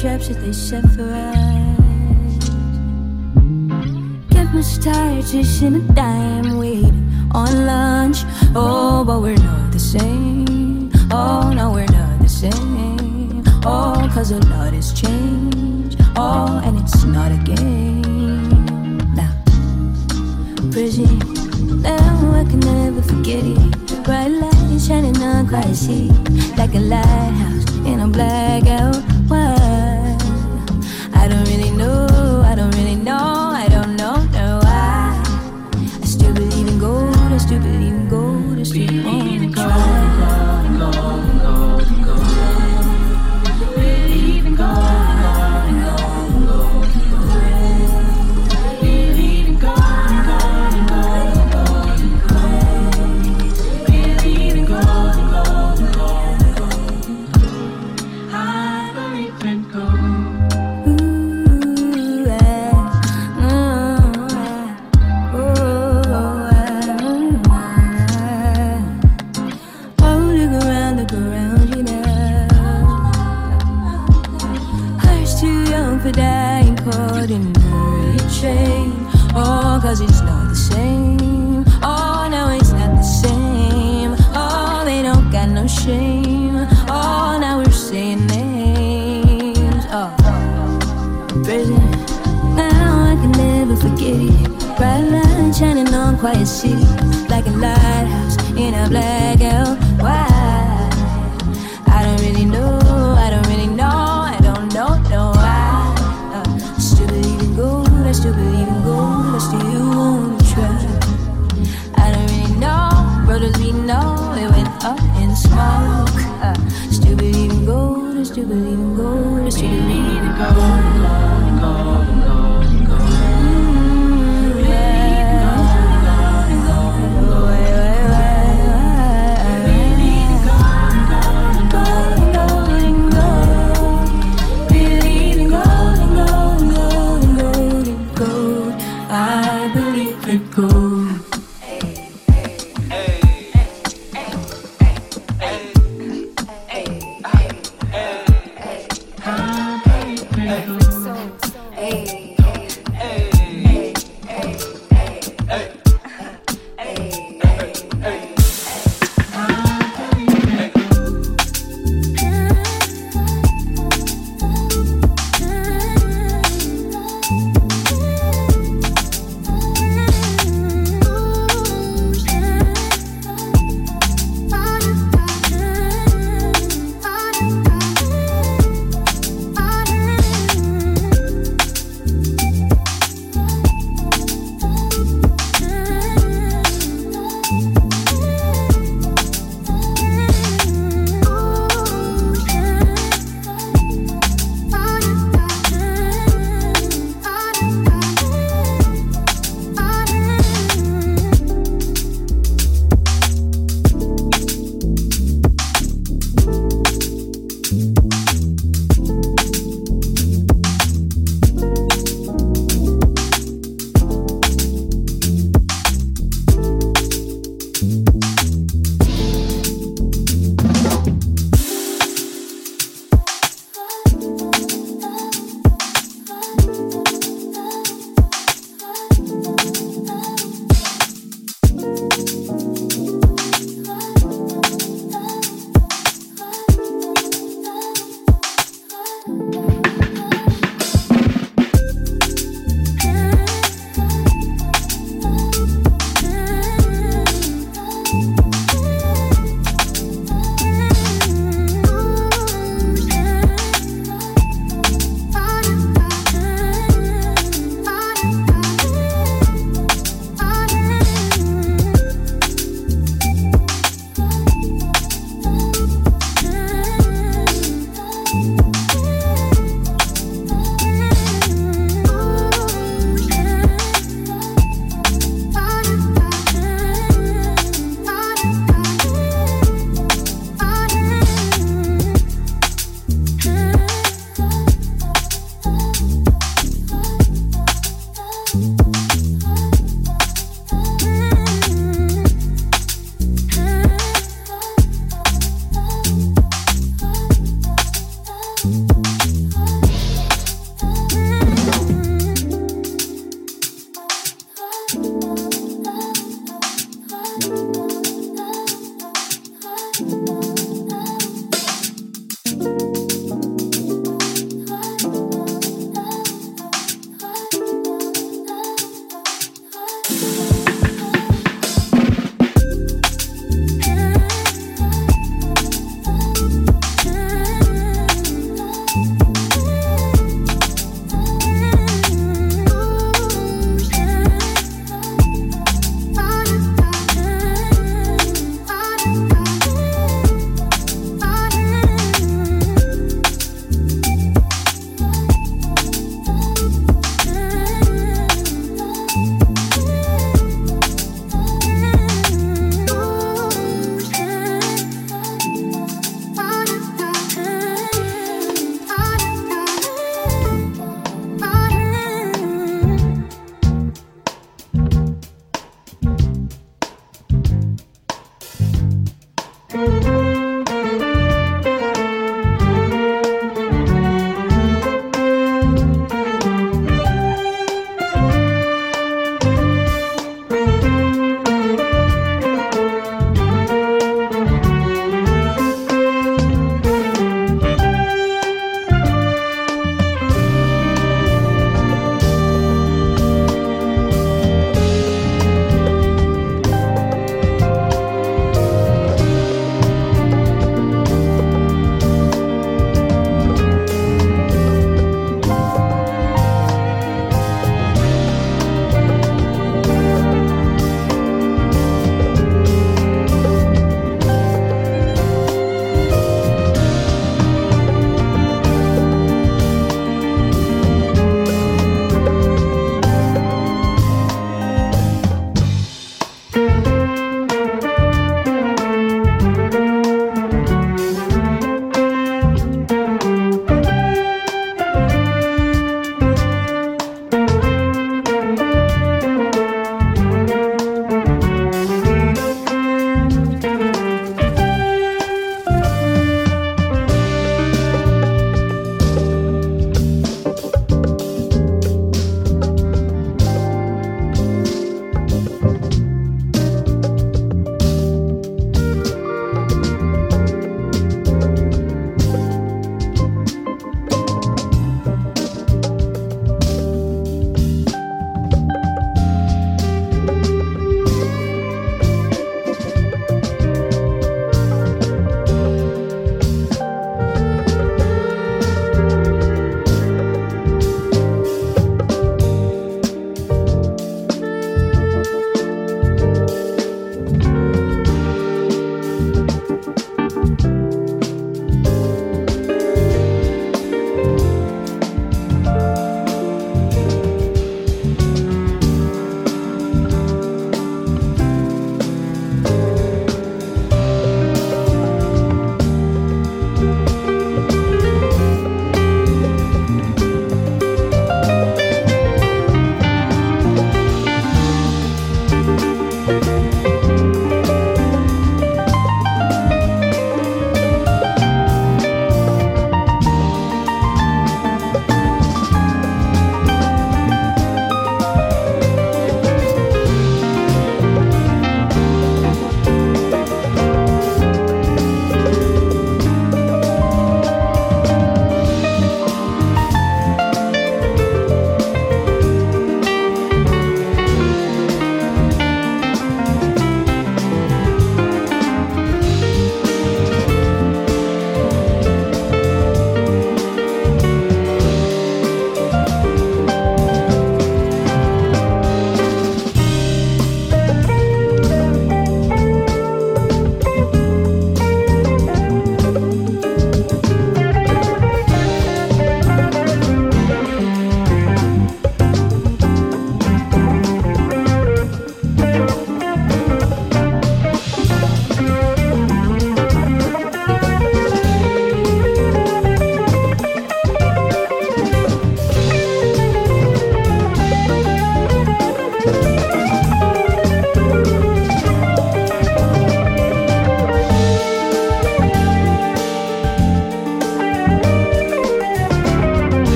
traps that they set for us. Get much tired just in a dime waiting on lunch. Oh, but we're not the same. Oh, no, we're not the same. Oh, cause a lot has changed. Oh, and it's not a game. Now, Prison. now I can never forget it. Bright light shining on quiet sea, like a lighthouse in a blackout. believe in gold is too quiet city, like a lighthouse in a blackout.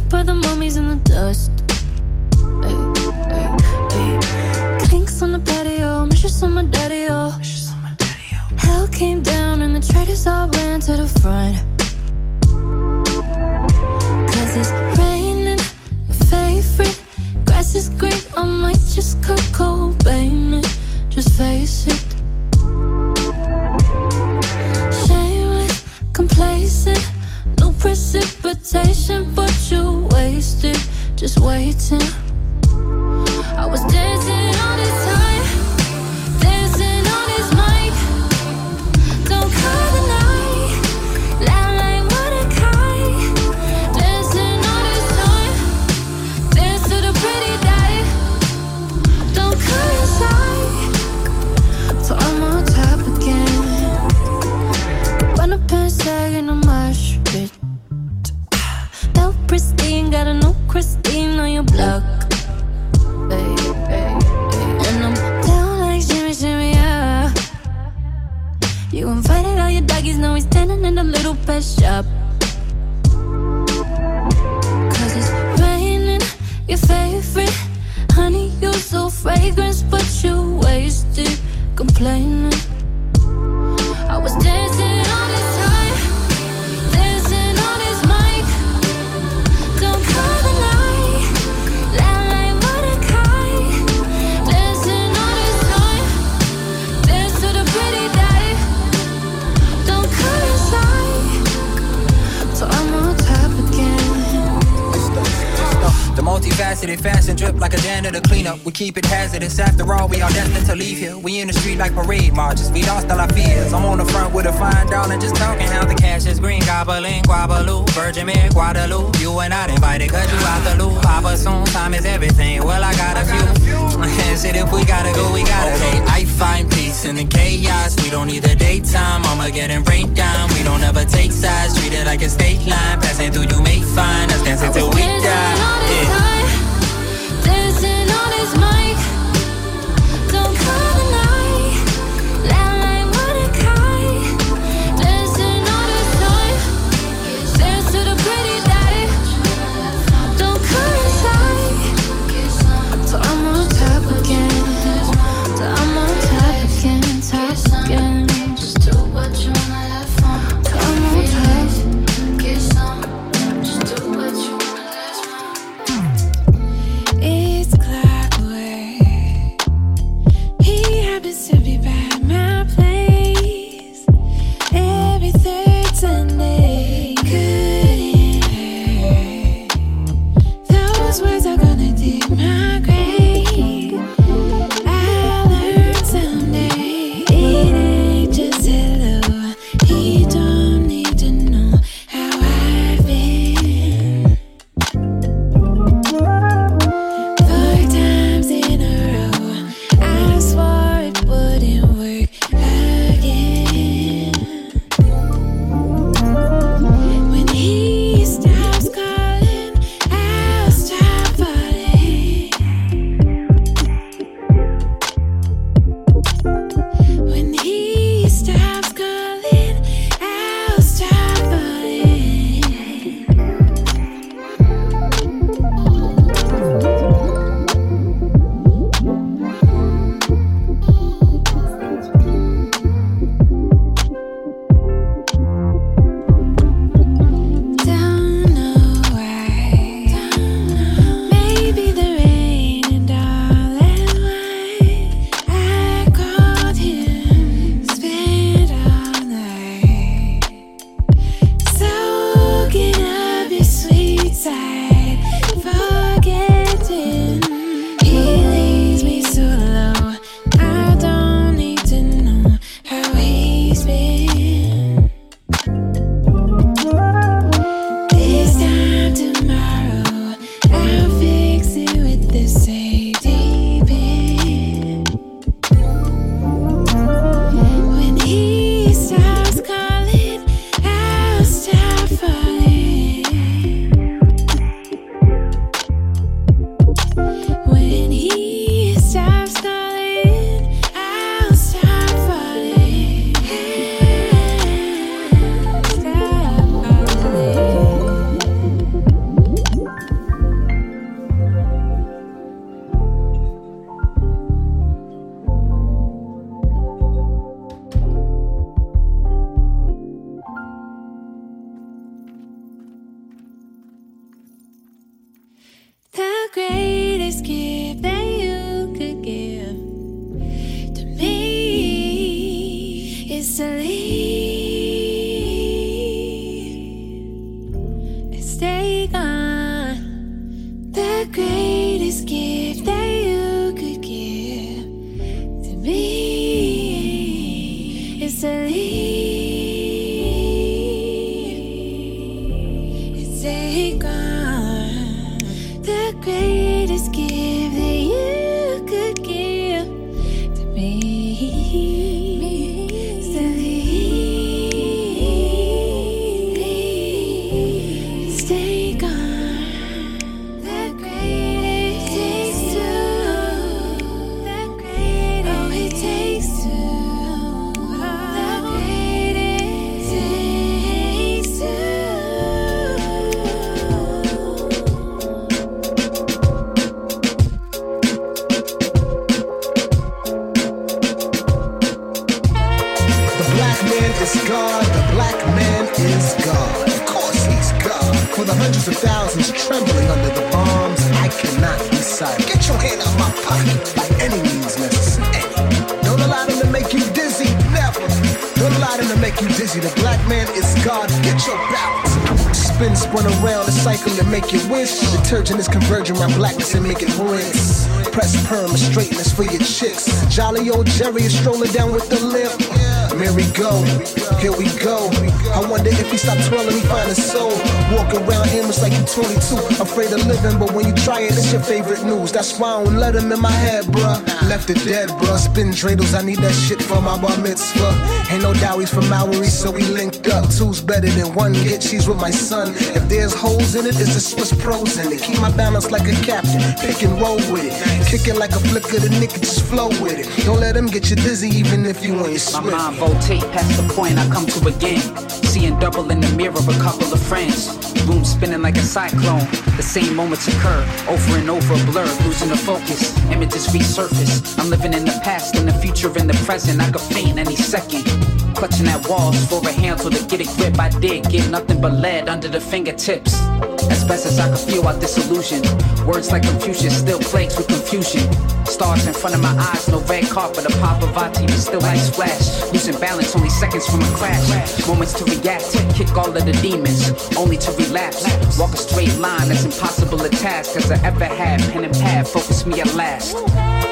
Put the mummies in the dust. marches. We don't still living, but when you try it, it's your favorite news. That's why I don't let him in my head, bruh. Left it dead, bruh. Spin dreidels, I need that shit for my bar mitzvah. No dowies for Maori, so we linked up. Two's better than one. Get cheese with my son. If there's holes in it, it's a Swiss pros in it. Keep my balance like a captain, pick and roll with it. Kick it like a flicker, the nigga just flow with it. Don't let them get you dizzy, even if you ain't swift My mind rotate past the point I come to again. Seeing double in the mirror, a couple of friends. Room spinning like a cyclone. The same moments occur over and over, a blur, losing the focus. Images resurface. I'm living in the past and the future in the present. I could faint any second. Clutching at walls for a handle to get a grip. I did get nothing but lead under the fingertips. As best as I could feel our disillusion. Words like Confucius still plagues with confusion. Stars in front of my eyes, no red carpet. A pop of TV still lights flash. Losing balance, only seconds from a crash. Moments to react, kick all of the demons, only to relapse. Walk a straight line, that's impossible a task. As I ever had, pen and pad, focus me at last.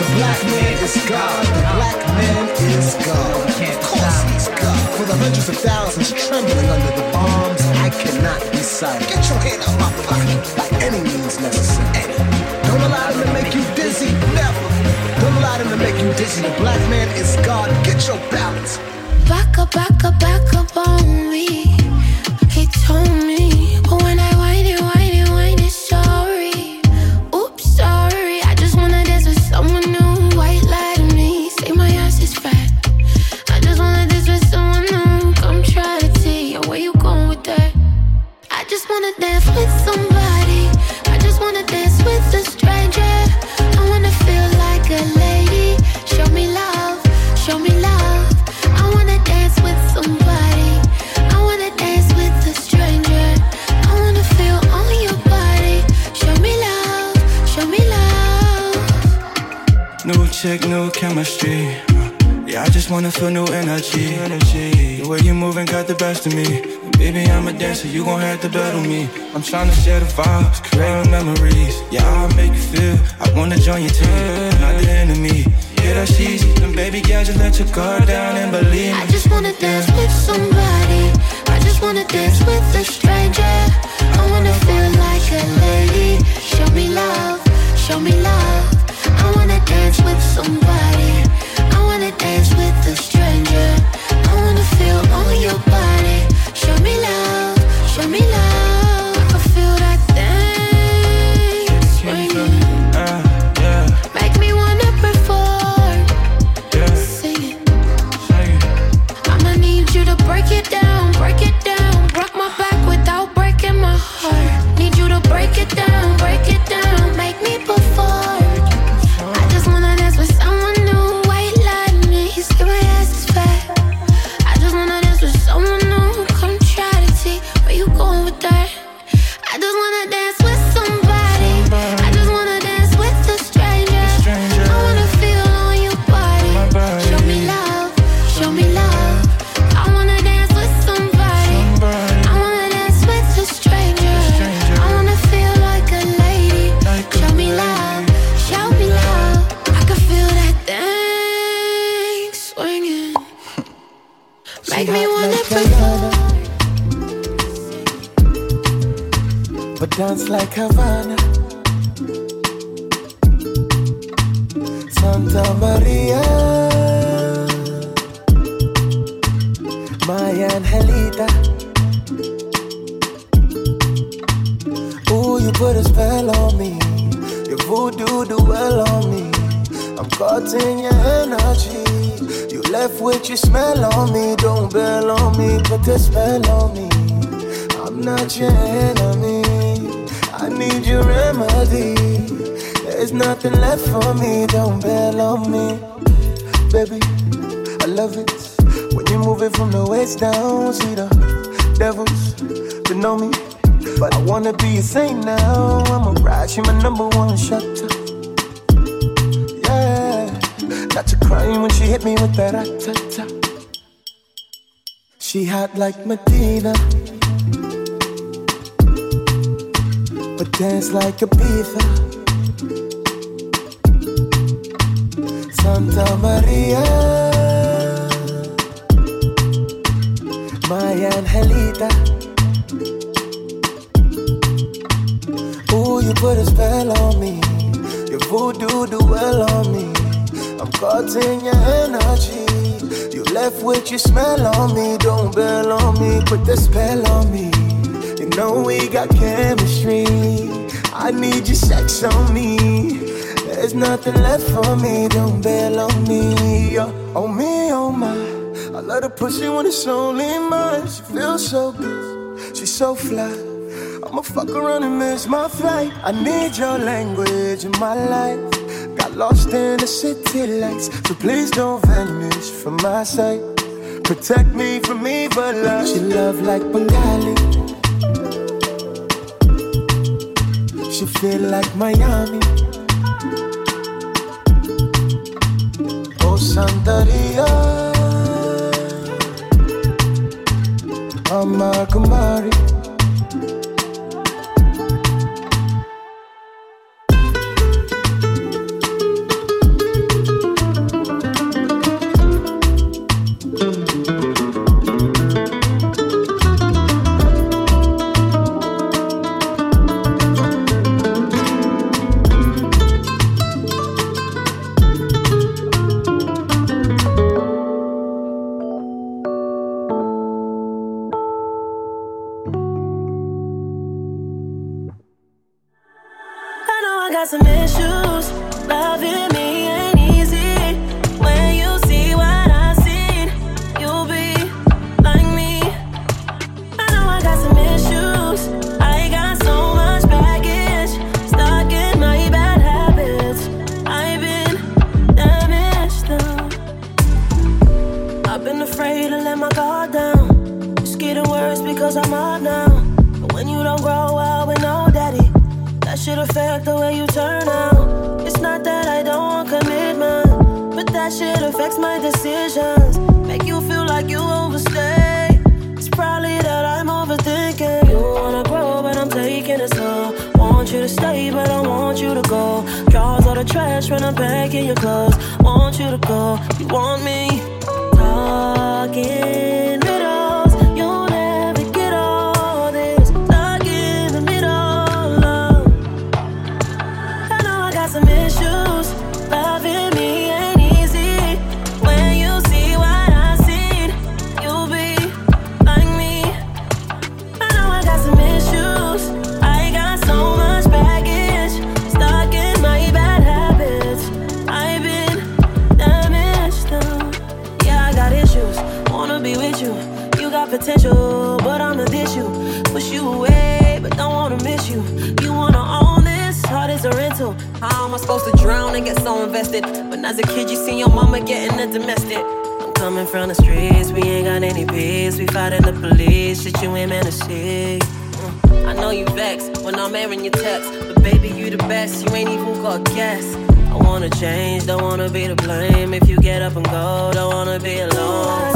The black man is God. The black man is God. Of course he's God. For the hundreds of thousands trembling under the bombs, I cannot be silent. Get your hand out my pocket by any means necessary. Don't allow them to make you dizzy. Never. Don't allow them to make you dizzy. The black man is God. Get your balance. Back up, back up, back up on me. He told me, Chick, new chemistry. Yeah, I just wanna feel new energy. The way you moving got the best of me. Baby, I'm a dancer, you gon' have to battle me. I'm tryna share the vibes, create memories. Yeah, I'll make you feel. I wanna join your team, not the enemy. Yeah, that's easy. Then baby, girl, just let your guard down and believe me. I just wanna dance with somebody. I just wanna dance with a stranger. I wanna feel like a lady. Show me love, show me love. I wanna dance with somebody. I wanna dance with a stranger. I wanna feel on your body. Show me love, show me love. Dance like Havana. Santa Maria, my Angelita. Ooh, you put a spell on me. Your voodoo do well on me. I'm caught in your energy. You left with your smell on me. Don't bail on me, put the spell on me. I'm not your enemy. I need your remedy. There's nothing left for me. Don't bail on me, baby. I love it when you move it from the waist down. See the devils to know me. But I wanna be a saint now. I'ma ride, she my number one shutter. Yeah, not to crying when she hit me with that ah, rat She hot like Medina. Dance like a beaver. Santa Maria, my Angelita. Ooh, you put a spell on me. Your voodoo do well on me. I'm caught in your energy. You left with your smell on me. Don't bail on me. Put the spell on me. You know we got chemistry. I need your sex on me. There's nothing left for me. Don't bail on me. Oh, me, oh my. I love the pussy when it's only mine. She feels so good. She's so fly. I'ma fuck around and miss my flight. I need your language in my life. Got lost in the city lights, so please don't vanish from my sight. Protect me from evil love. She love like Bengali. She feel like Miami. Oh, Santeria. Mama Kumari. potential, but I'ma you. Push you away, but don't wanna miss you. You wanna own this? Heart is a rental. How am I supposed to drown and get so invested? When as a kid, you seen your mama getting a domestic. I'm coming from the streets, we ain't got any peace. We fighting the police, shit you ain't man to see. Mm. I know you vexed when I'm airing your text, but baby, you the best. You ain't even got a guess. I wanna change, don't wanna be to blame. If you get up and go, don't wanna be alone.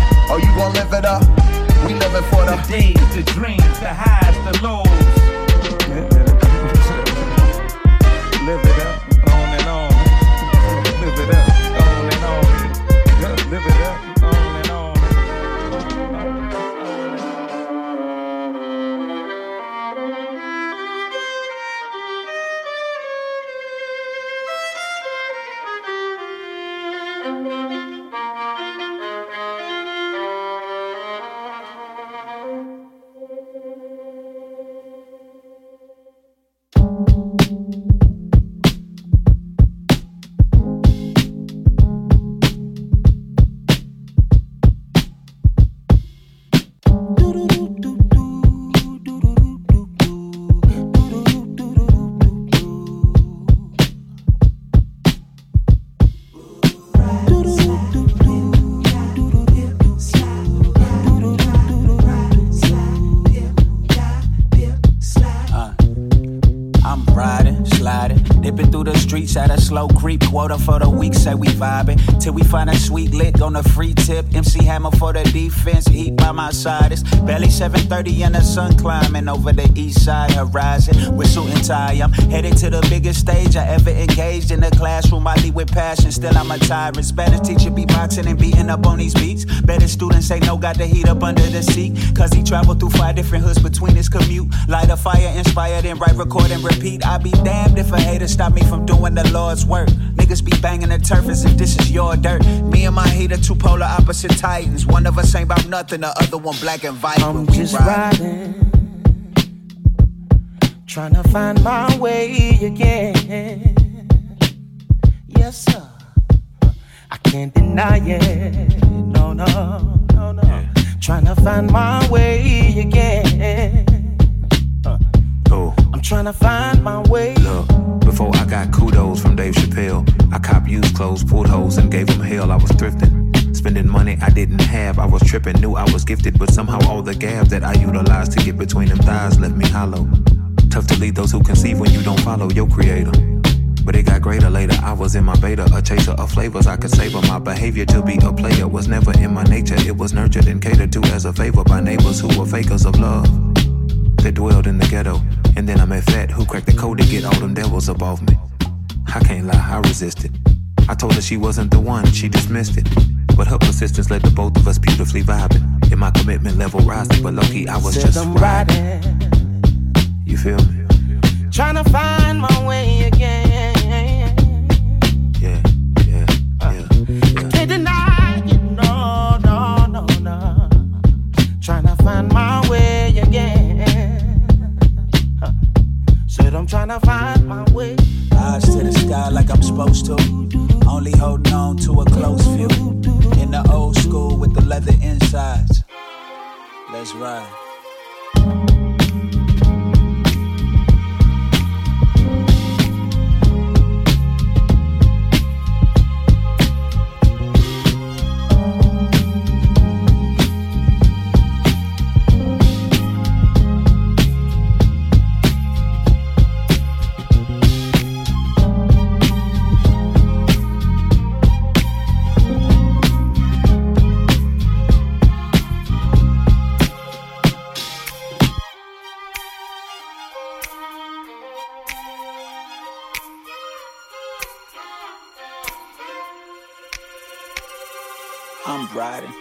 Me? Are you gon' live it up? We living for the days, the dreams, the highs, the lows. Quota for the week, say we vibing. Till we find a sweet lick on the free tip. MC Hammer for the defense, heat by my side. It's barely 7:30 and the sun climbing over the east side horizon. With suit and tie, I'm headed to the biggest stage I ever engaged in the classroom. I lead with passion, still I'm a tyrant. Spanish teacher be boxing and beating up on these beats. Better students say no, got the heat up under the seat. Cause he traveled through five different hoods between his commute. Light a fire, inspired, and write, record, and repeat. I be damned if a hater stop me from doing the Lord's work. Niggas be banging the turf as if this is dirt. Me and my heat are two polar opposite titans. One of us ain't about nothing, the other one black and white. I'm just riding, trying to find my way again. Yes, sir. I can't deny it. No, no, no, no. Yeah. Trying to find my way again. Uh. Oh. I'm trying to find my way. Look. Got kudos from Dave Chappelle, I cop used clothes, pulled holes, and gave them hell. I was thrifting. Spending money I didn't have, I was tripping, knew I was gifted, but somehow all the gab that I utilized to get between them thighs left me hollow. Tough to lead those who conceive when you don't follow your creator. But it got greater later. I was in my beta, a chaser of flavors I could savor. My behavior to be a player was never in my nature. It was nurtured and catered to as a favor by neighbors who were fakers of love. They dwelled in the ghetto and then I met Fat, who cracked the code to get all them devils above me. I can't lie, I resisted. I told her she wasn't the one, she dismissed it. But her persistence led to both of us beautifully vibing. And my commitment level rising, but lucky I was Said just I'm riding. You feel me? Trying to find my way again. My way. Eyes to the sky like I'm supposed to. Only holding on to a close view. In the old school with the leather insides. Let's ride.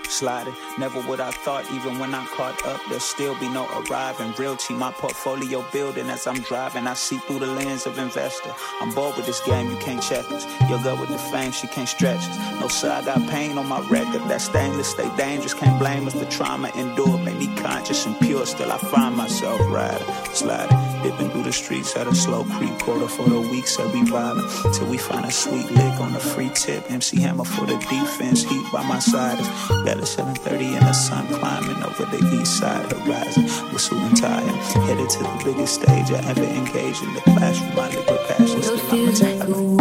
Sliding. Never would I thought, even when I'm caught up, there'll still be no arriving. Realty, my portfolio building as I'm driving. I see through the lens of investor. I'm bored with this game, you can't check us. Your girl with the fame, she can't stretch us. No I got pain on my record. That stainless, stay dangerous, can't blame us. The trauma endured made me conscious and pure. Still, I find myself riding, sliding, dipping through the streets at a slow creep. Quarter for the weeks, so we vibing till we find a sweet lick on the free tip. MC Hammer for the defense, heat by my side. Is Bella 730 and the sun climbing over the east side horizon. Whistle and tie, headed to the biggest stage I ever engaged in the classroom. My liquid passions. It feels like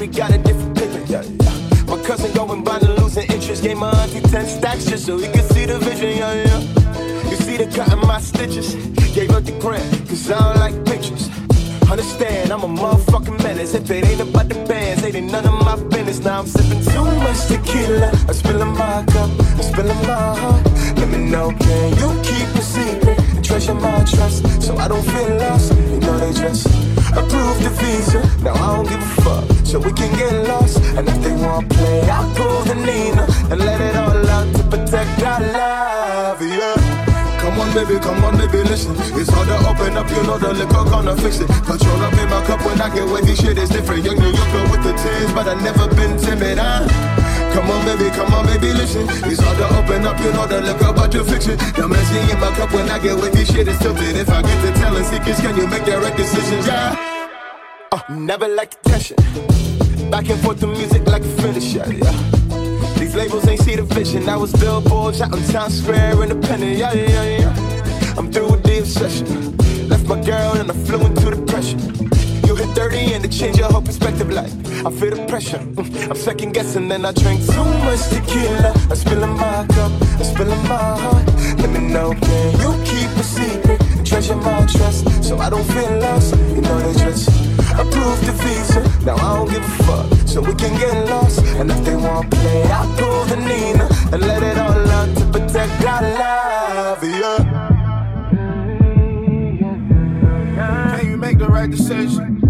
Curry got a different picture, yeah, yeah. My cousin going blind and losing interest. Gave my auntie 10 stacks just so he could see the vision, yeah, yeah. You see the cut in my stitches. Gave up the grant, cause I don't like pictures. Understand, I'm a motherfucking menace. If it ain't about the bands, it ain't none of my business. Now I'm sipping too much tequila. I'm spilling my cup, I'm spilling my heart. Let me know, can you keep a secret and treasure my trust so I don't feel lost? You know they just approved the visa. Now I don't give a fuck, so we can get lost. And if they want play, I'll pull the Nina and let it all out to protect our love, yeah. Come on, baby, come on, baby, listen. It's hard to open up, you know the liquor gonna fix it. Patron up in my cup when I get wavy, shit is different. Young New Yorker with the tears, but I never been timid, huh? Come on, baby, come on, baby, listen. It's hard to open up, you know the liquor about to fix it. The messy in my cup when I get wavy, shit is tilted. If I get to telling secrets, can you make right decisions, yeah? Uh, never like attention. Back and forth to music like a finisher, yeah. These labels ain't see the vision. I was billboards out in Times Square, independent, yeah, yeah, yeah. I'm through with the obsession. Left my girl and I flew into depression. You hit 30 and it changed your whole perspective, like I feel the pressure. I'm second guessing, then I drink too much tequila. I'm spilling my cup, I'm spilling my heart. Let me know, can you keep a secret treasure my trust so I don't feel lost? You know they just approved the visa. Now I don't give a fuck, so we can get lost. And if they wanna play, I'll pull the Nina and let it all out to protect our love, yeah. Can you make the right decision?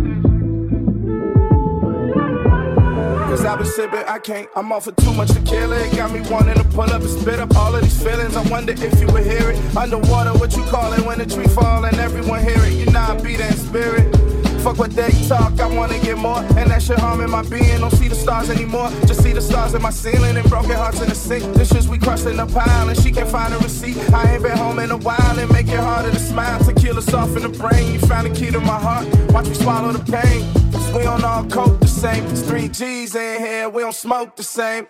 Cause I've been sipping, I can't, I'm off for too much to kill it. Got me wanting to pull up and spit up all of these feelings. I wonder if you would hear it. Underwater, what you call it when the tree fall and everyone hear it. You know I be in spirit. Fuck what they talk, I wanna get more. And that shit harming my being. Don't see the stars anymore. Just see the stars in my ceiling and broken hearts in the sink. Dishes we crushed in a pile and she can't find a receipt. I ain't been home in a while and make it harder to smile. Tequila soft in the brain. You found the key to my heart. Watch me swallow the pain. Cause we don't all cope the same. It's three G's in here, we don't smoke the same.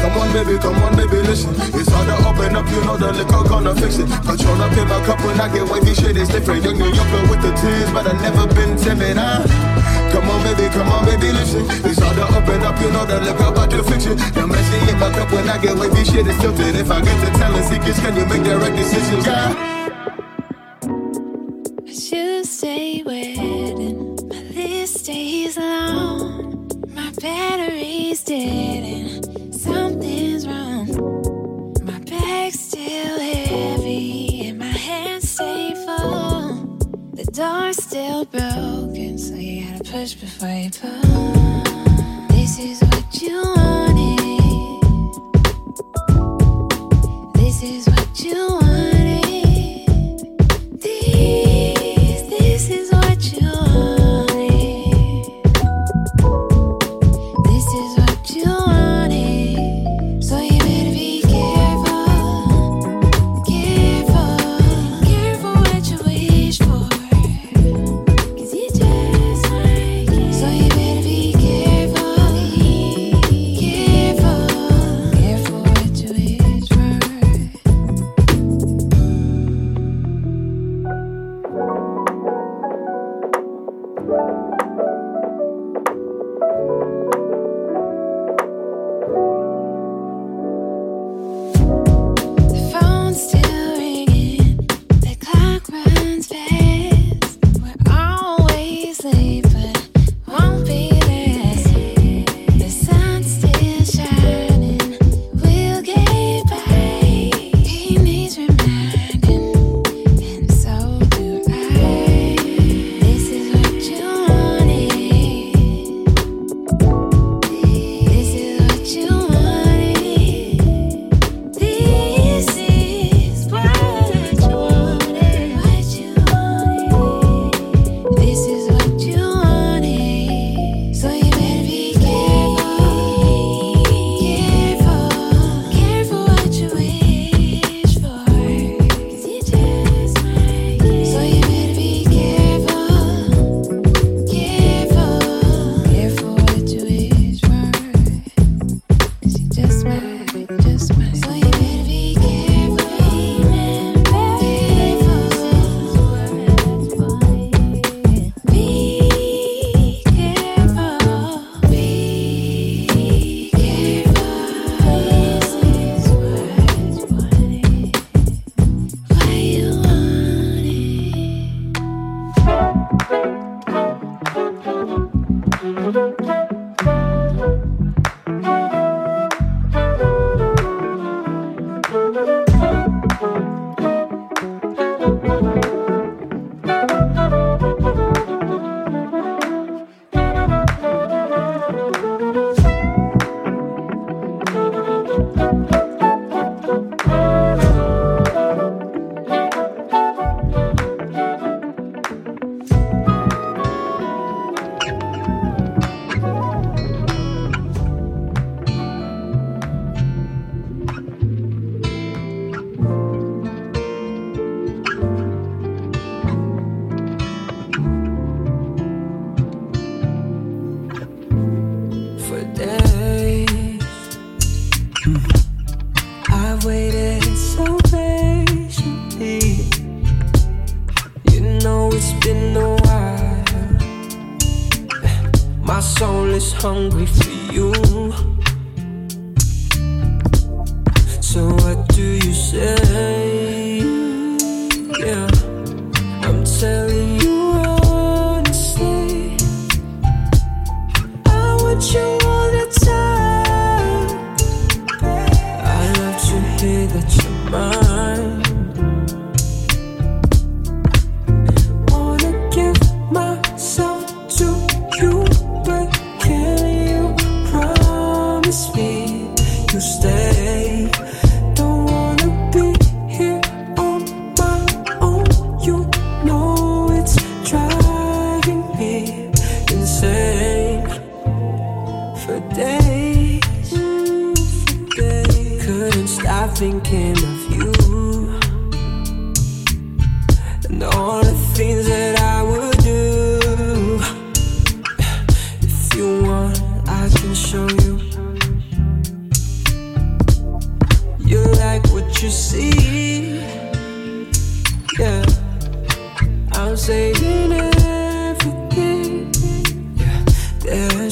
Come on, baby, come on, baby, listen. It's hard to open up, you know the liquor gonna fix it. Patron up in my cup when I get wavy, shit is different. Young New Yorker with the tears, but I never been timid, huh? Come on, baby, come on, baby, listen. It's hard to open up, you know the liquor about to fix it. The messy in my cup when I get wavy, shit is tilted. If I get to telling secrets, can you make the right decisions, yeah? I should stay waiting. My list stays long. My battery's dead and something's wrong. My bag's still heavy and my hands stay full. The door's still broken, so you gotta push before you pull. This is what you wanted. This is what you wanted.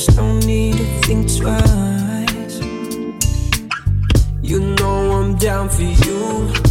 just don't need to think twice. You know I'm down for you.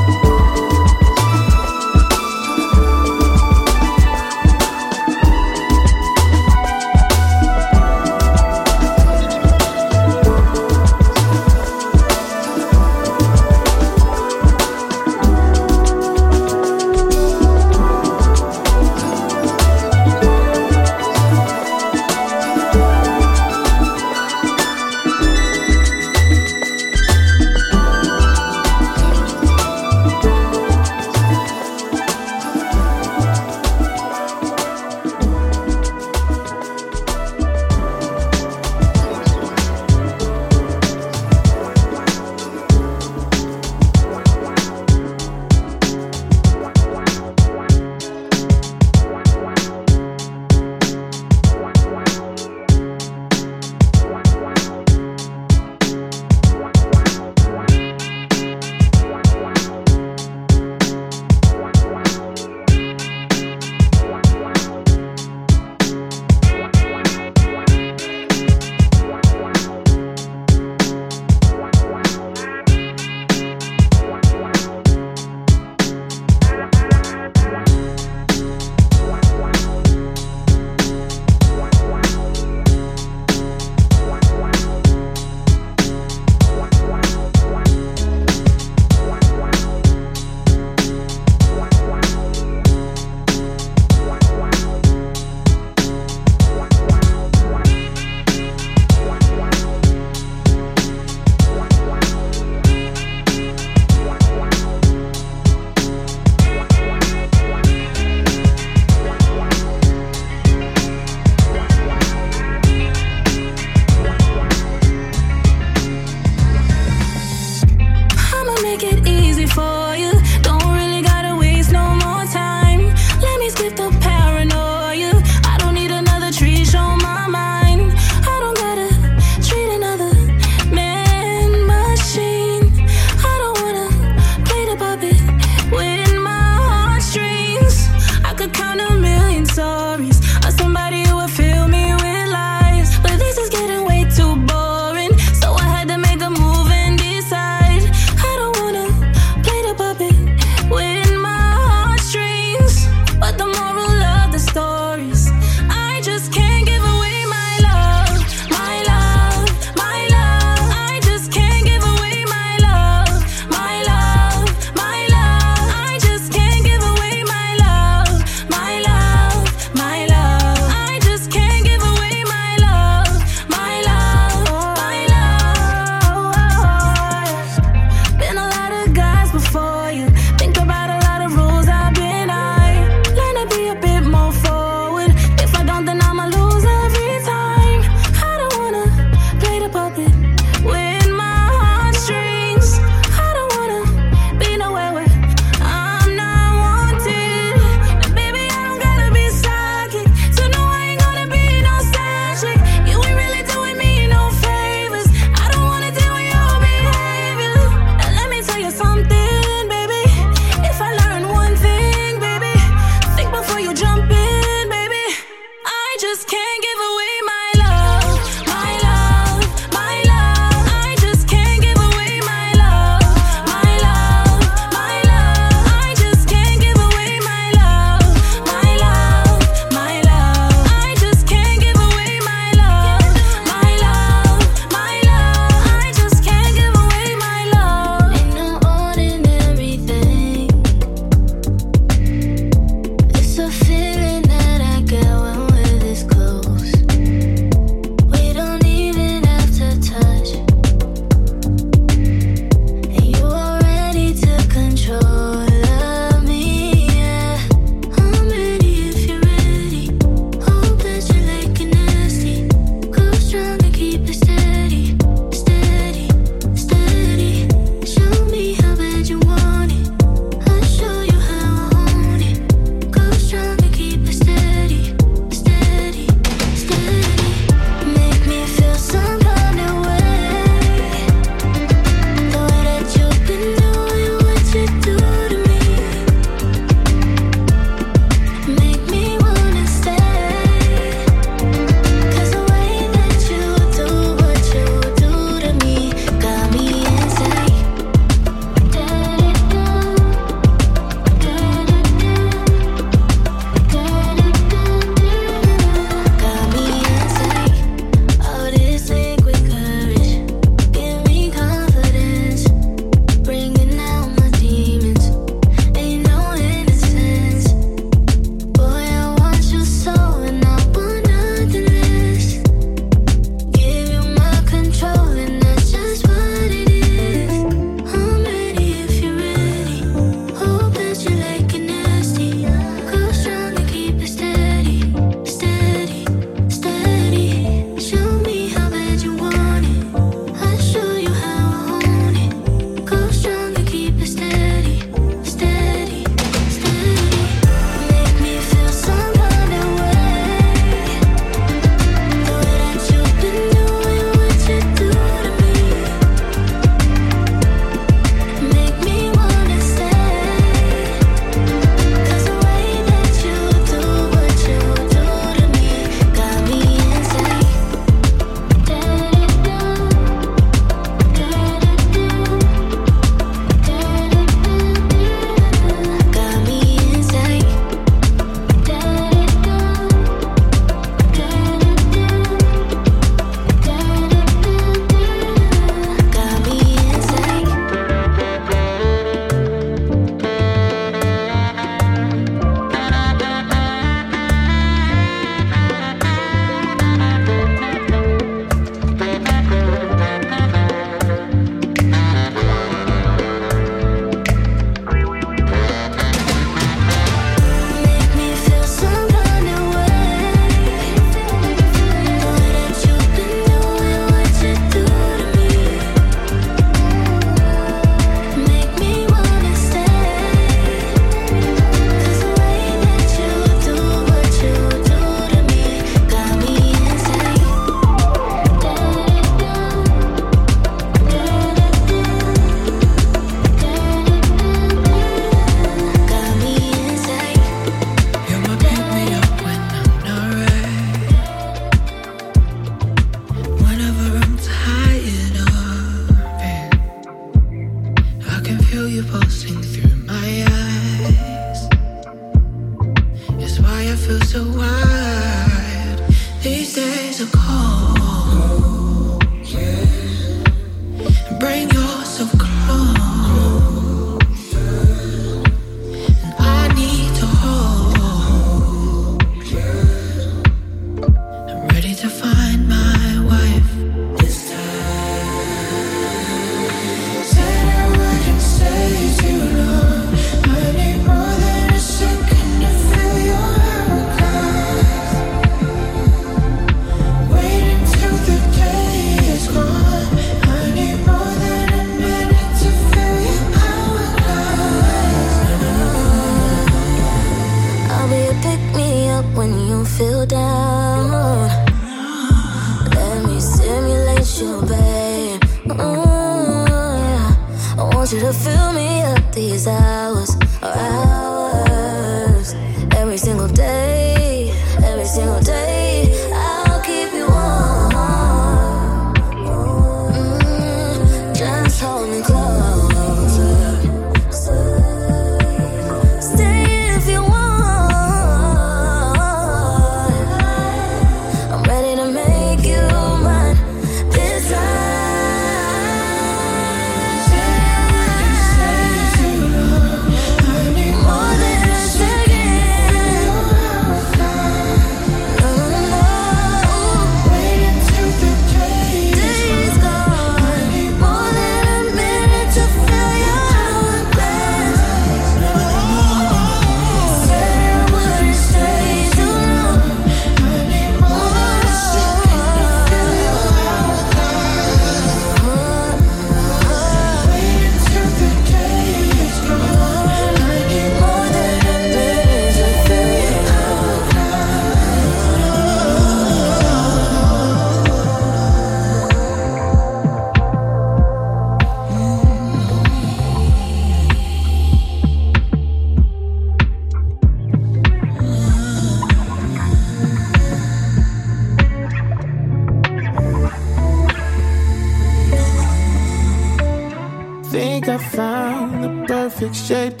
You got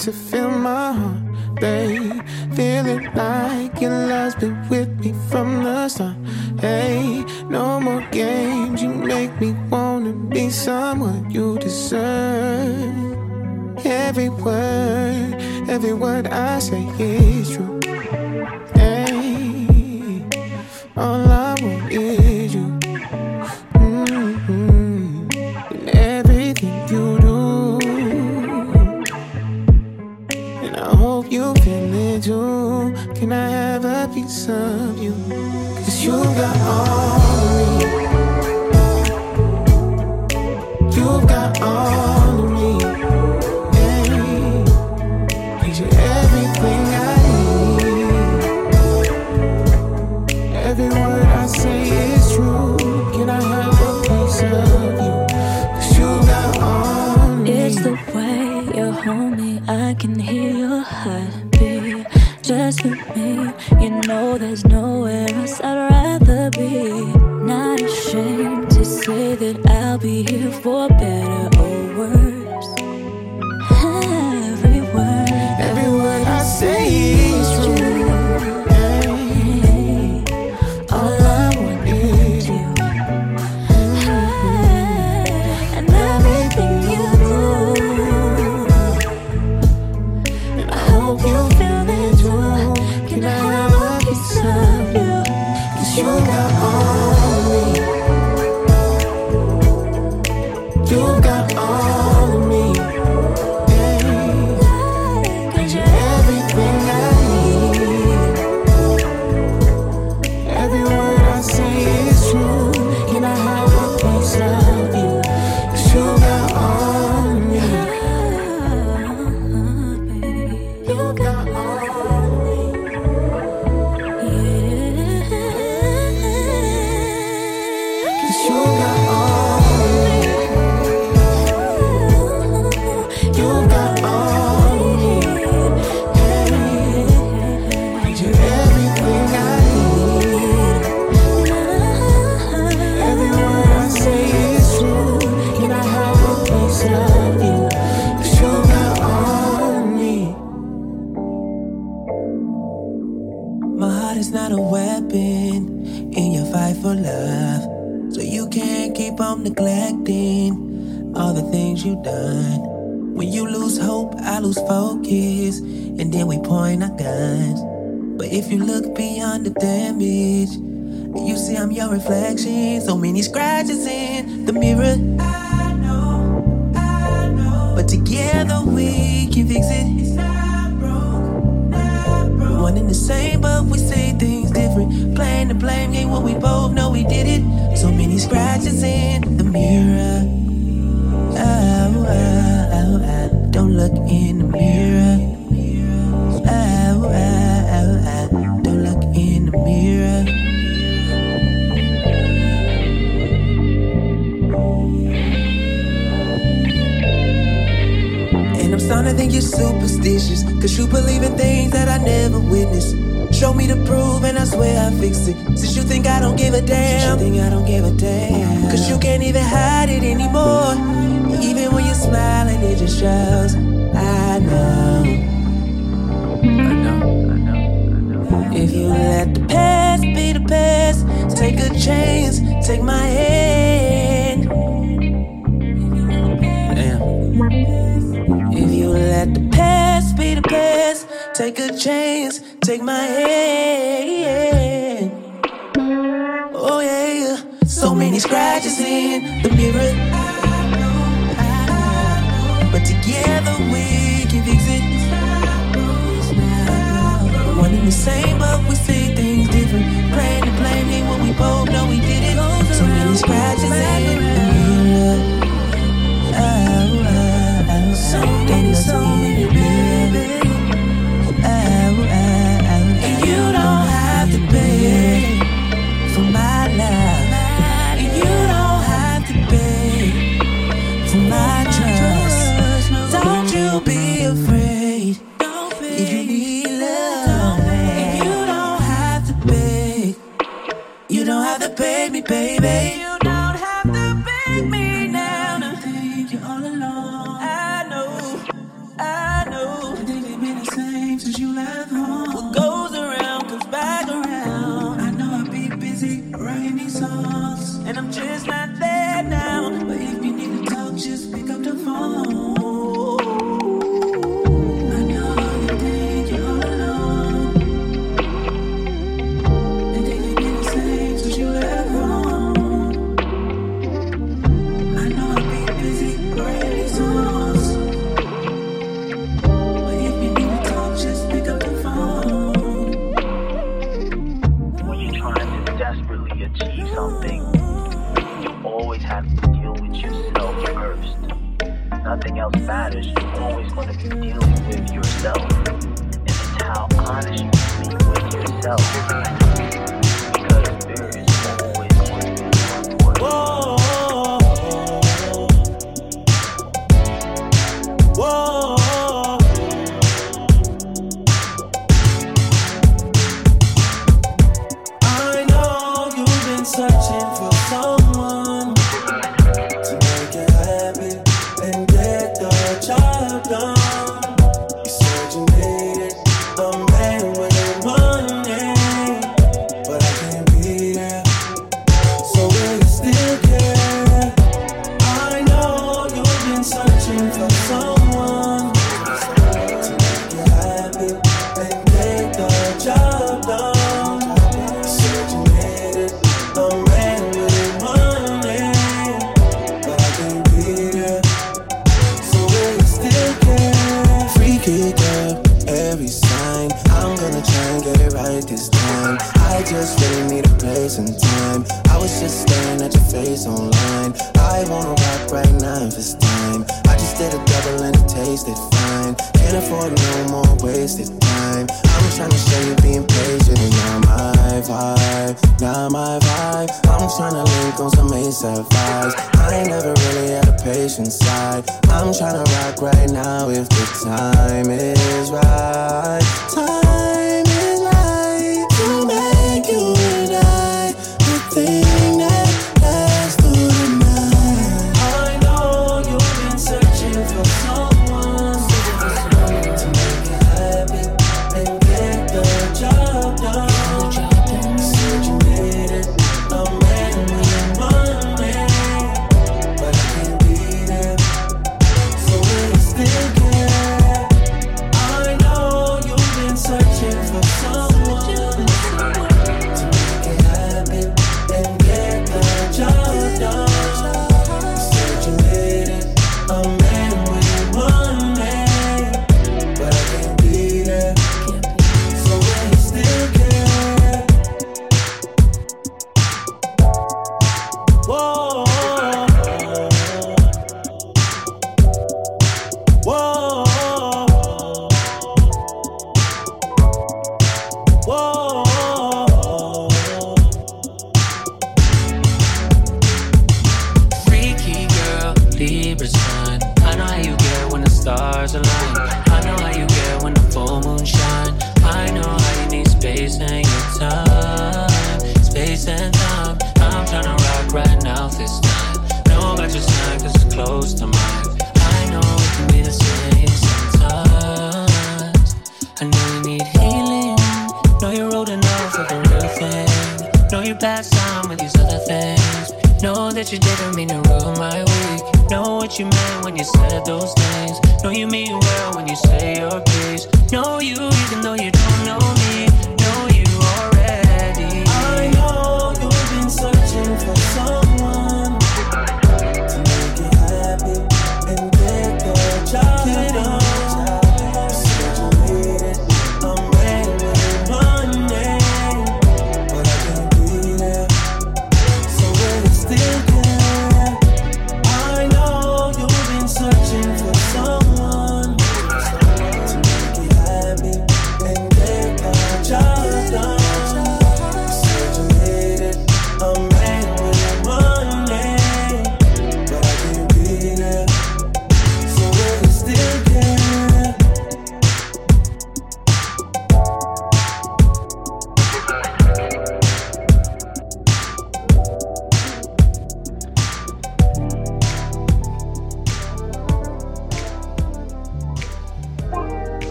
all You look beyond the damage, you see I'm your reflection. So many scratches in the mirror. I know, I know. But together we can fix it. It's not broke, not broke. One and the same, but we say things different. Playing the blame game when we both know we did it. So many scratches in the mirror. you're superstitious. Cause you believe in things that I never witnessed. Show me the proof and I swear I fix it. Since you think I don't give a damn. Since you think I don't give a damn. Cause you can't even hide it anymore. Even when you're smiling, it just shows. I know. I know, I know, I know. If you let the past be the past, take a chance, take my hand let the past be the past. Take a chance, take my hand. Oh yeah, so many scratches in the mirror. But together we can fix it. One and the same, but we see things different. Praying to blame when we both know we did it. So many scratches in. so many, so many, baby. nothing else matters, you're always going to be dealing with yourself. And it's how honest you can be with yourself.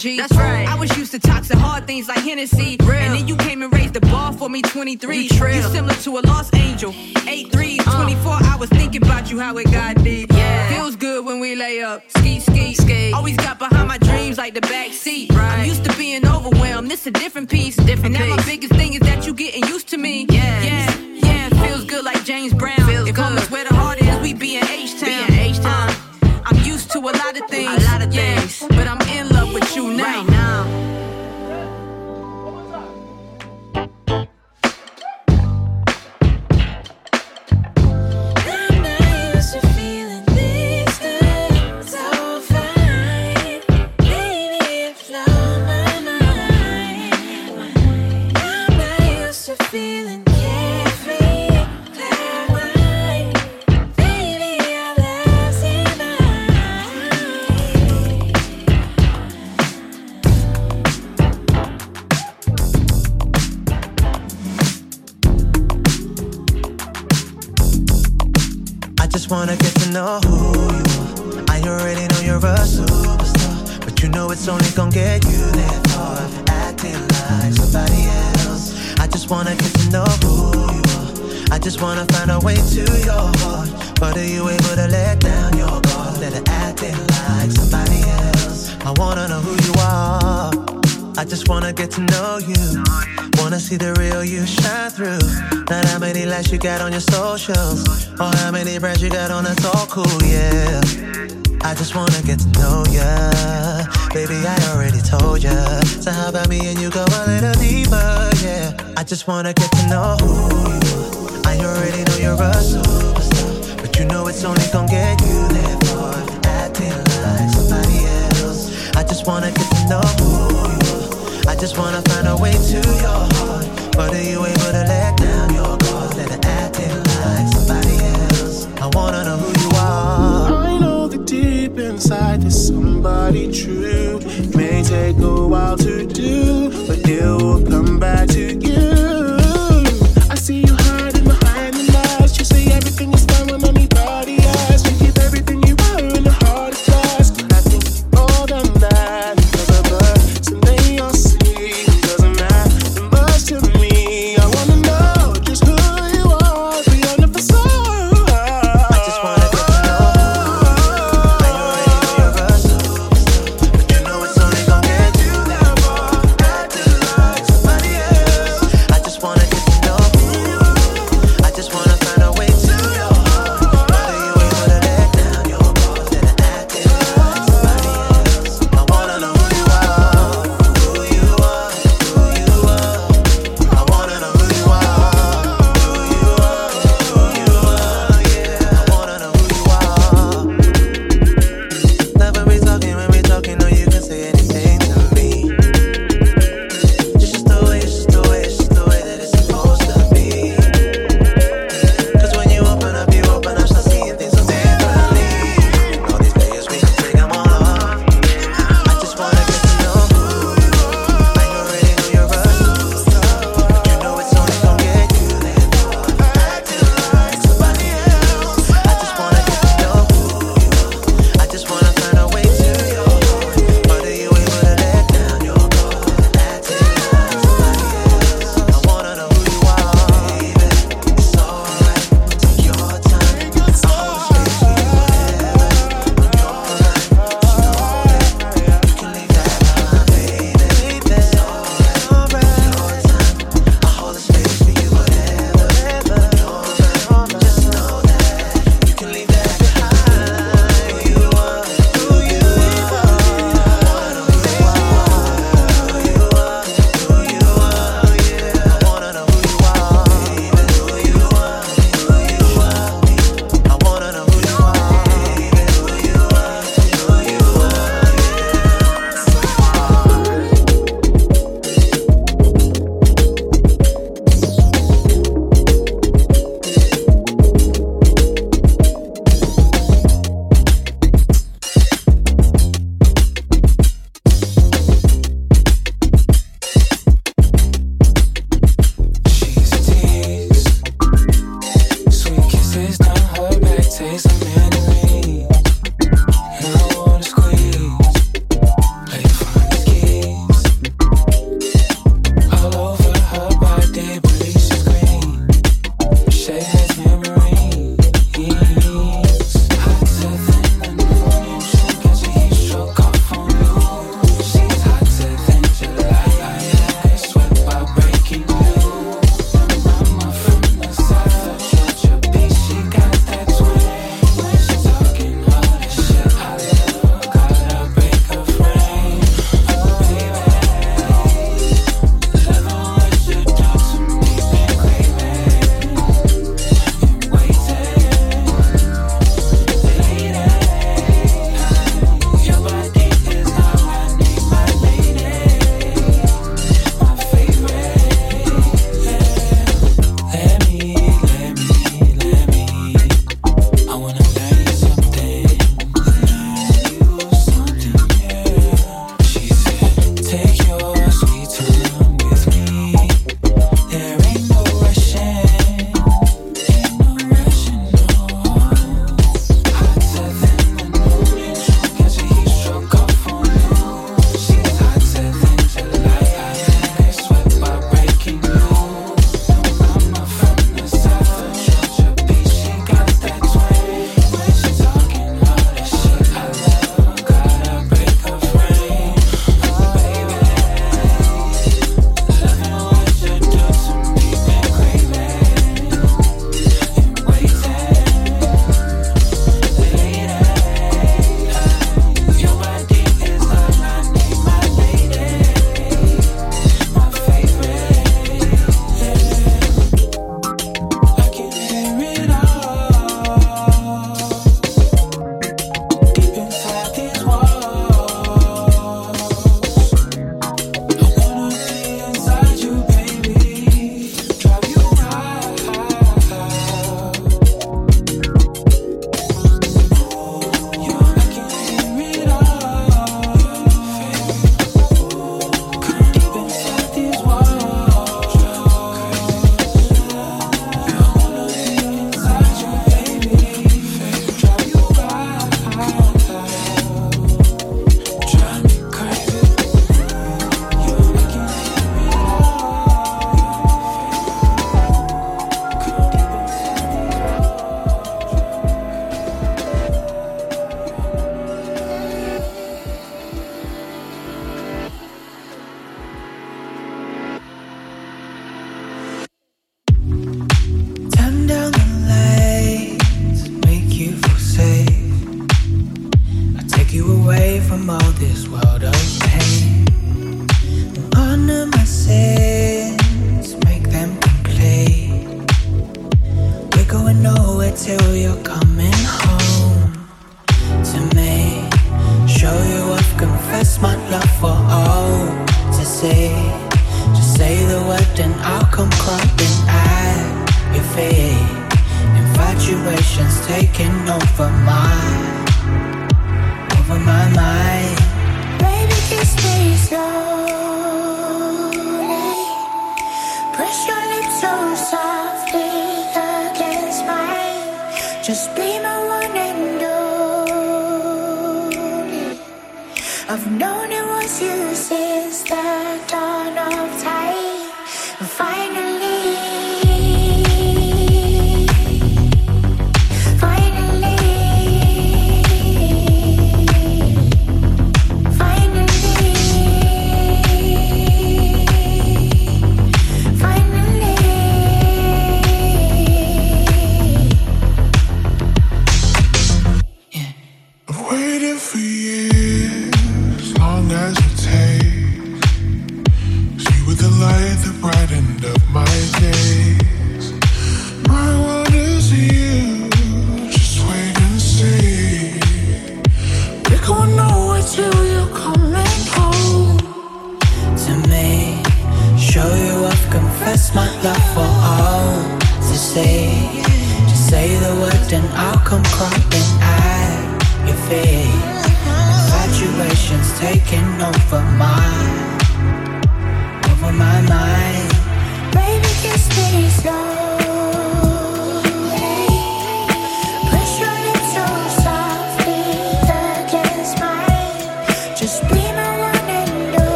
G. That's right. I was used to toxic hard things like Hennessy. Real. And then you came and raised the bar for me 23. You, you similar to a lost angel. 8 3, uh. 24 hours thinking about you, how it got deep. Yeah. Feels good when we lay up. Ski, ski, ski. Always got behind my dreams like the back seat. Right. I'm used to being overwhelmed. This a different piece. Different and piece. now my biggest thing is that you getting used to me. Yeah. Yeah. Yeah. Feels good like James you now. Just wanna get to know who you are. I already know you're a superstar, but you know it's only gonna get you there far. Acting like somebody else. I just wanna get to know who you are. I just wanna find a way to your heart. But are you able to let down your guard? Let it acting like somebody else. I wanna know who you are. I just wanna get to know you. Wanna see the real you shine through. Not how many likes you got on your socials, or how many brands you got on a talk cool, yeah. I just wanna get to know ya. Baby, I already told ya. So how about me and you go a little deeper, yeah. I just wanna get to know who you. I already know you're a superstar, but you know it's only gonna get you there far. Acting like somebody else. I just wanna get to know just wanna find a way to your heart. But are you able to let down your guard? Let it acting like somebody else. I wanna know who you are. I know that deep inside there's somebody true. It may take a while to do, but it will come back to you.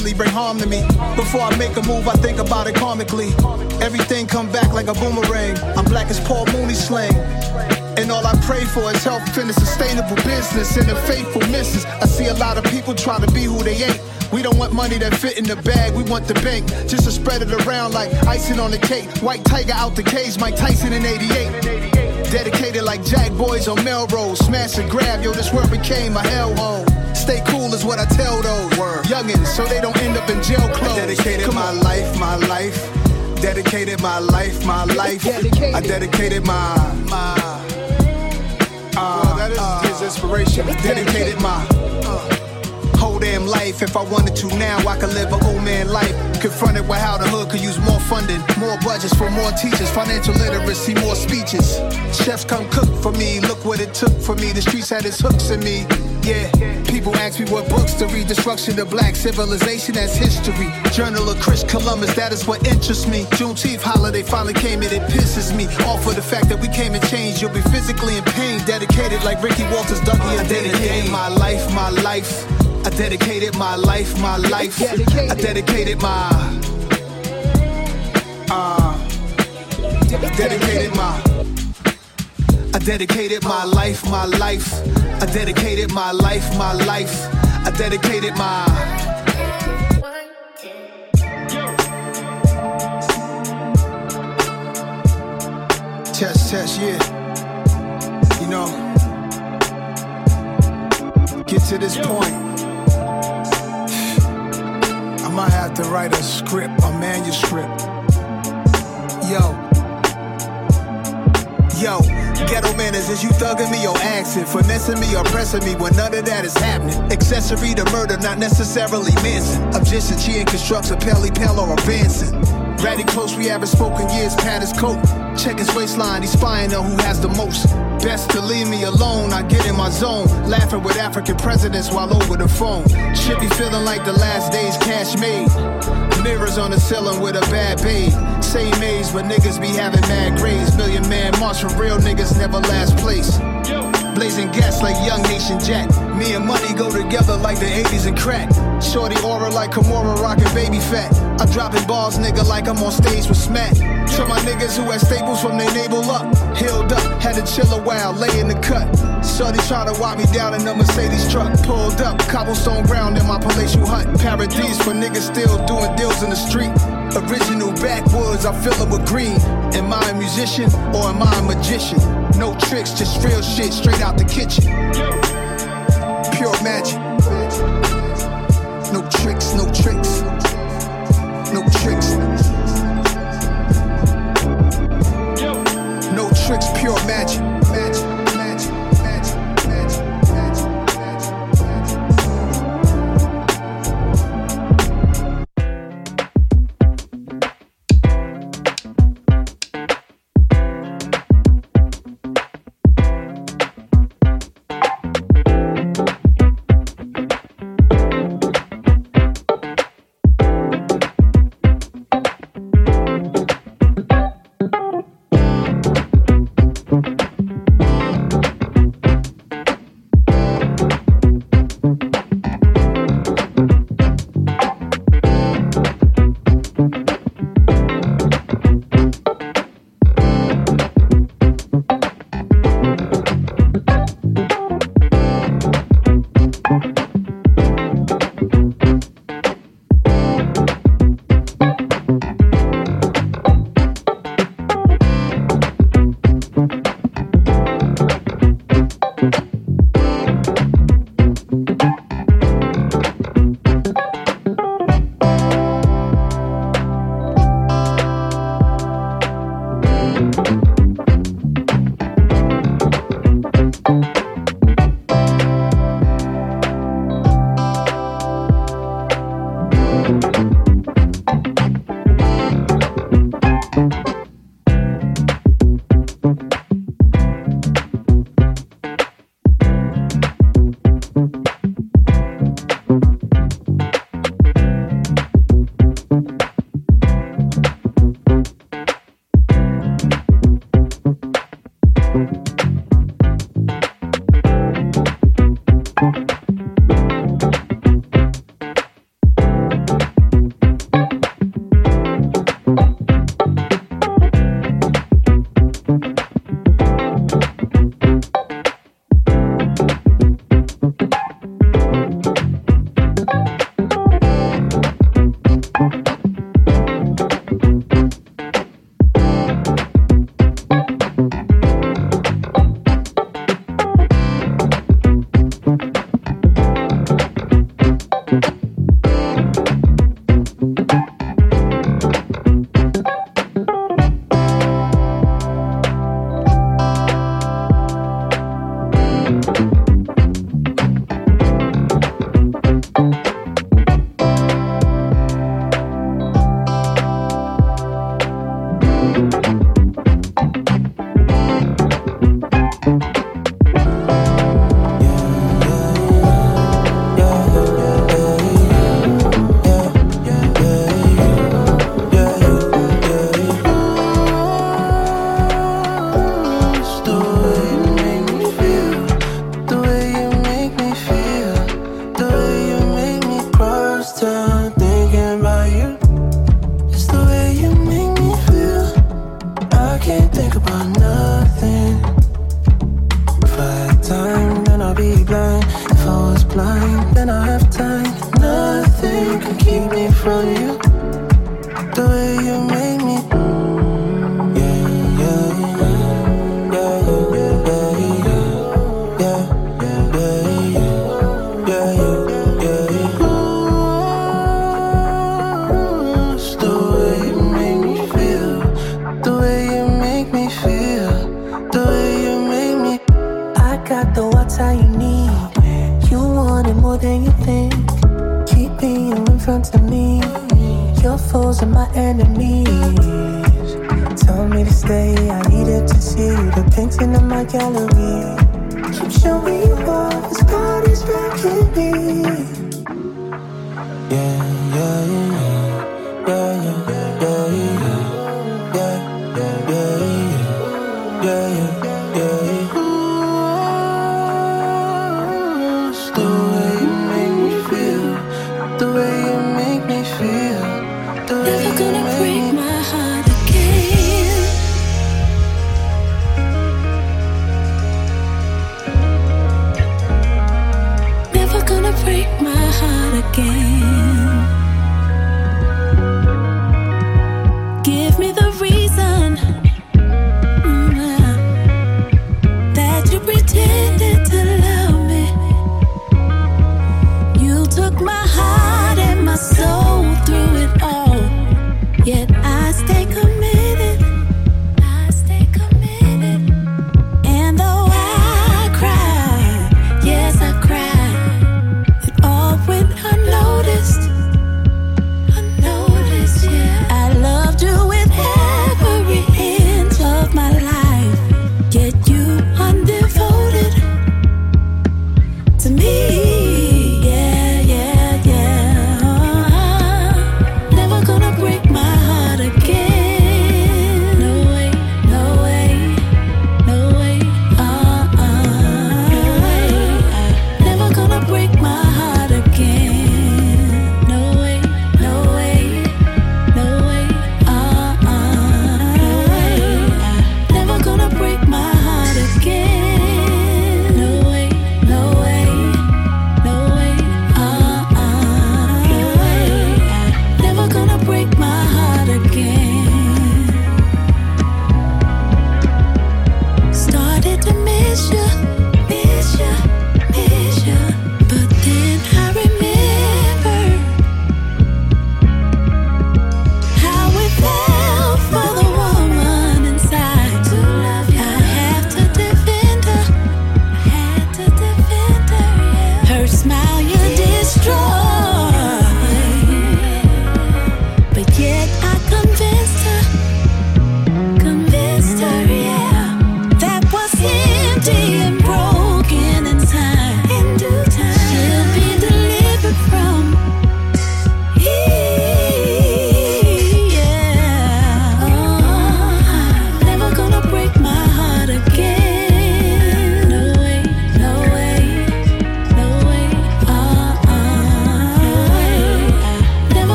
Bring harm to me. Before I make a move, I think about it karmically. Everything come back like a boomerang. I'm black as Paul Mooney slang. And all I pray for is health and a sustainable business and a faithful missus. I see a lot of people try to be who they ain't. We don't want money that fit in the bag, we want the bank. Just to spread it around like icing on the cake. White tiger out the cage, Mike Tyson in 88. Dedicated like Jack Boys on Melrose. Smash and grab, yo, this world became a hellhole. Stay cool is what I tell those Word. youngins so they don't end up in jail clothes. I dedicated my life, my life. Dedicated my life, my life. I dedicated my my. Uh, that is his inspiration. Dedicated my whole damn life. If I wanted to now, I could live a old man life. Confronted with how the hood could use more funding, more budgets for more teachers, financial literacy, more speeches. Chefs come cook for me. Look what it took for me. The streets had its hooks in me. Yeah, people ask me what books to read. Destruction of black civilization as history. Journal of Chris Columbus, that is what interests me. Juneteenth holiday finally came and it pisses me off for the fact that we came and changed. You'll be physically in pain, dedicated like Ricky Walters, Dougie, and dedicated my life, my life. I dedicated my life, my life. I dedicated my. Uh, I dedicated my. I dedicated my life, my life. I dedicated my life, my life. I dedicated my. Test, test, yeah. You know, get to this point. I might have to write a script, a manuscript. Yo, Yo, Ghetto manners is you thugging me or accent, finessing me or pressing me when none of that is happening. Accessory to murder, not necessarily Manson. A G constructs a Pelly Pell or advancing. Ratty close, we haven't spoken years, pat his coat. Check his waistline, he's spying on who has the most. Best to leave me alone, I get in my zone. Laughing with African presidents while over the phone. Should be feeling like the last days cash made. Mirrors on the ceiling with a bad babe. Same age, but niggas be having mad grades. Million man march for real niggas never last place. Blazing gas like young nation Jack. Me and money go together like the 80s and crack. Shorty aura like Kimora rockin' Baby Phat. I'm dropping balls, nigga, like I'm on stage with Smack. To my niggas who had staples from their navel up. Healed up, had to chill a while, lay in the cut. Shorty trying to walk me down in a Mercedes truck. Pulled up, cobblestone ground in my palatial hut. Paradise for niggas still doing deals in the street. Original backwoods, I fill it with green. Am I a musician or am I a magician? No tricks, just real shit straight out the kitchen. Pure magic. No tricks, no tricks. No tricks. No tricks, pure magic.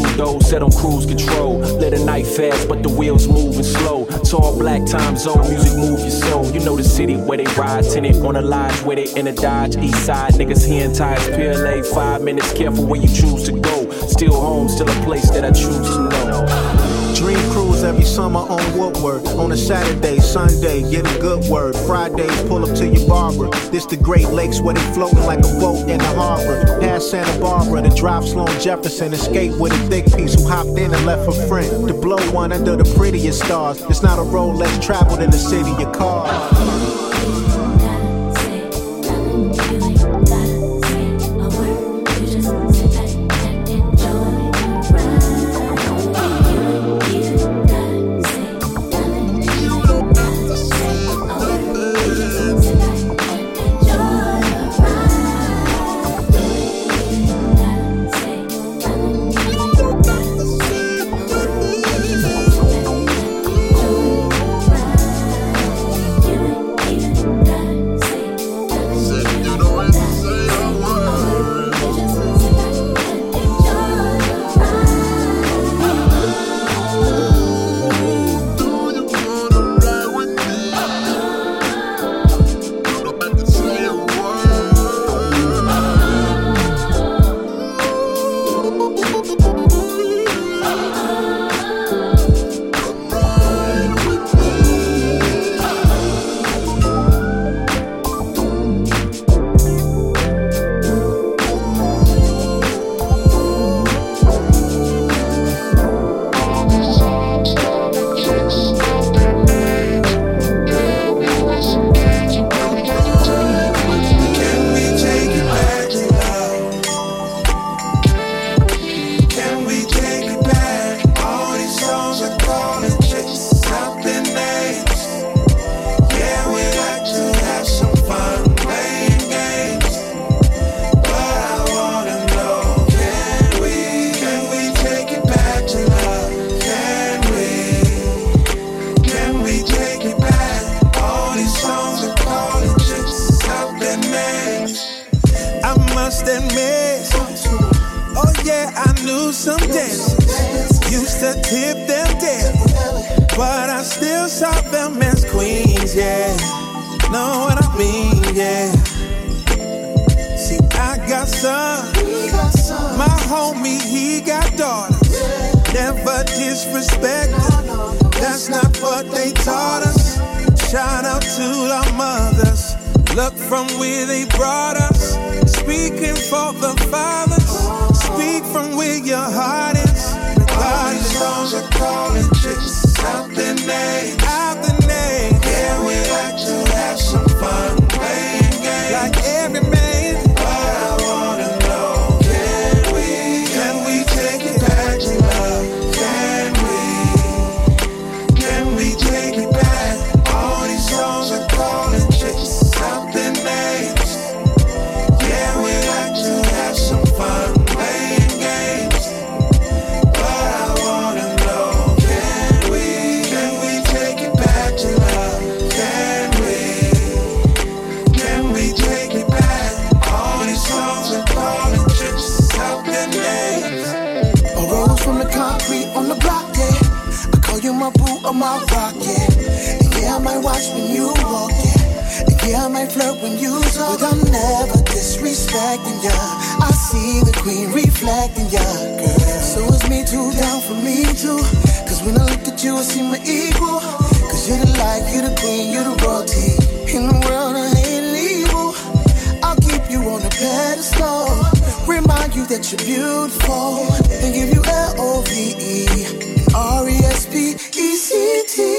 Two though, set on cruise control. Let a night fast, but the wheels moving slow. Tall black time zone, music move your soul. You know the city where they ride, tenant on a lodge with it in a Dodge. East side niggas hearing tires, PLA. Five minutes, careful where you choose to go. Still home, still a place that I choose to know. Dream cruise summer on Woodward. On a Saturday, Sunday, get a good word. Fridays, pull up to your barber. This the Great Lakes where they floating like a boat in the harbor. Past Santa Barbara to drive Sloan Jefferson. Escape with a thick piece who hopped in and left a friend. To blow one under the prettiest stars. It's not a road less traveled in the city of cars. Or my rock, yeah. And yeah, I might watch when you walk, yeah. And yeah, I might flirt when you talk, but I'm never disrespecting ya. I see the queen reflecting ya, girl. So it's me too, down for me too. Cause when I look at you, I see my equal. Cause you're the light, you're the queen, you're the royalty. In the world, I hate evil. I'll keep you on a pedestal. Remind you that you're beautiful. And give you L-O-V-E and city.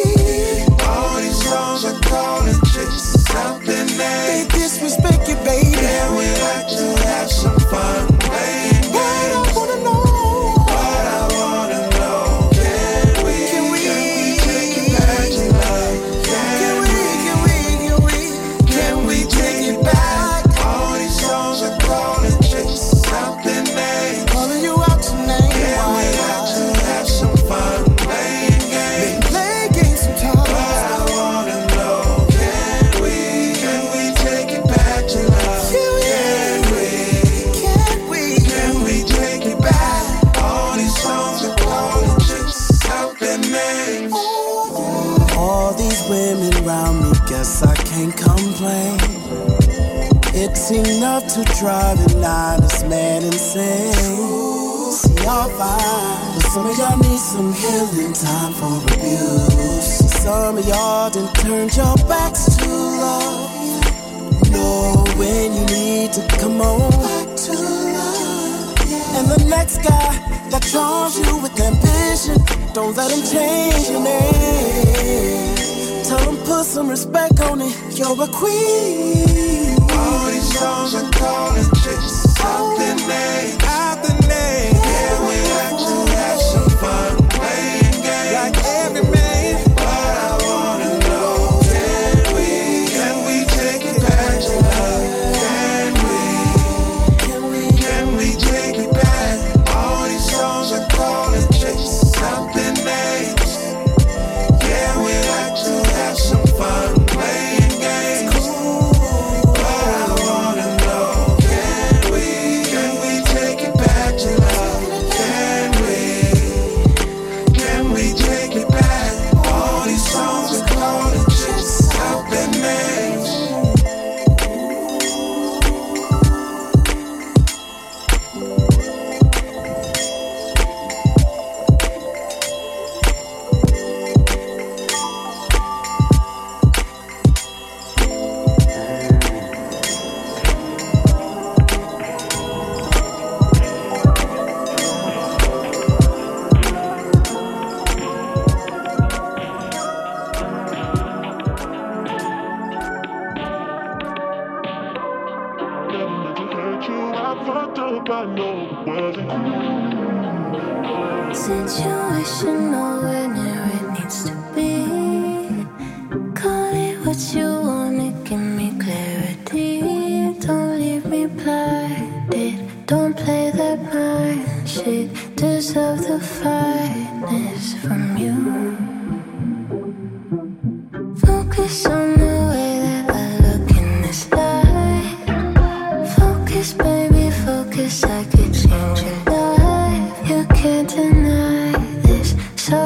try to deny this man insane. See, y'all fine. But some of y'all need some healing time for abuse. Some of y'all done turned your backs to love. Know when you need to come on back to love. And the next guy that charms you with ambition, don't let him change your name. Tell him put some respect on it. You're a queen young and tall chicks something they Focus, baby, focus. I could change your life. You can't deny this. So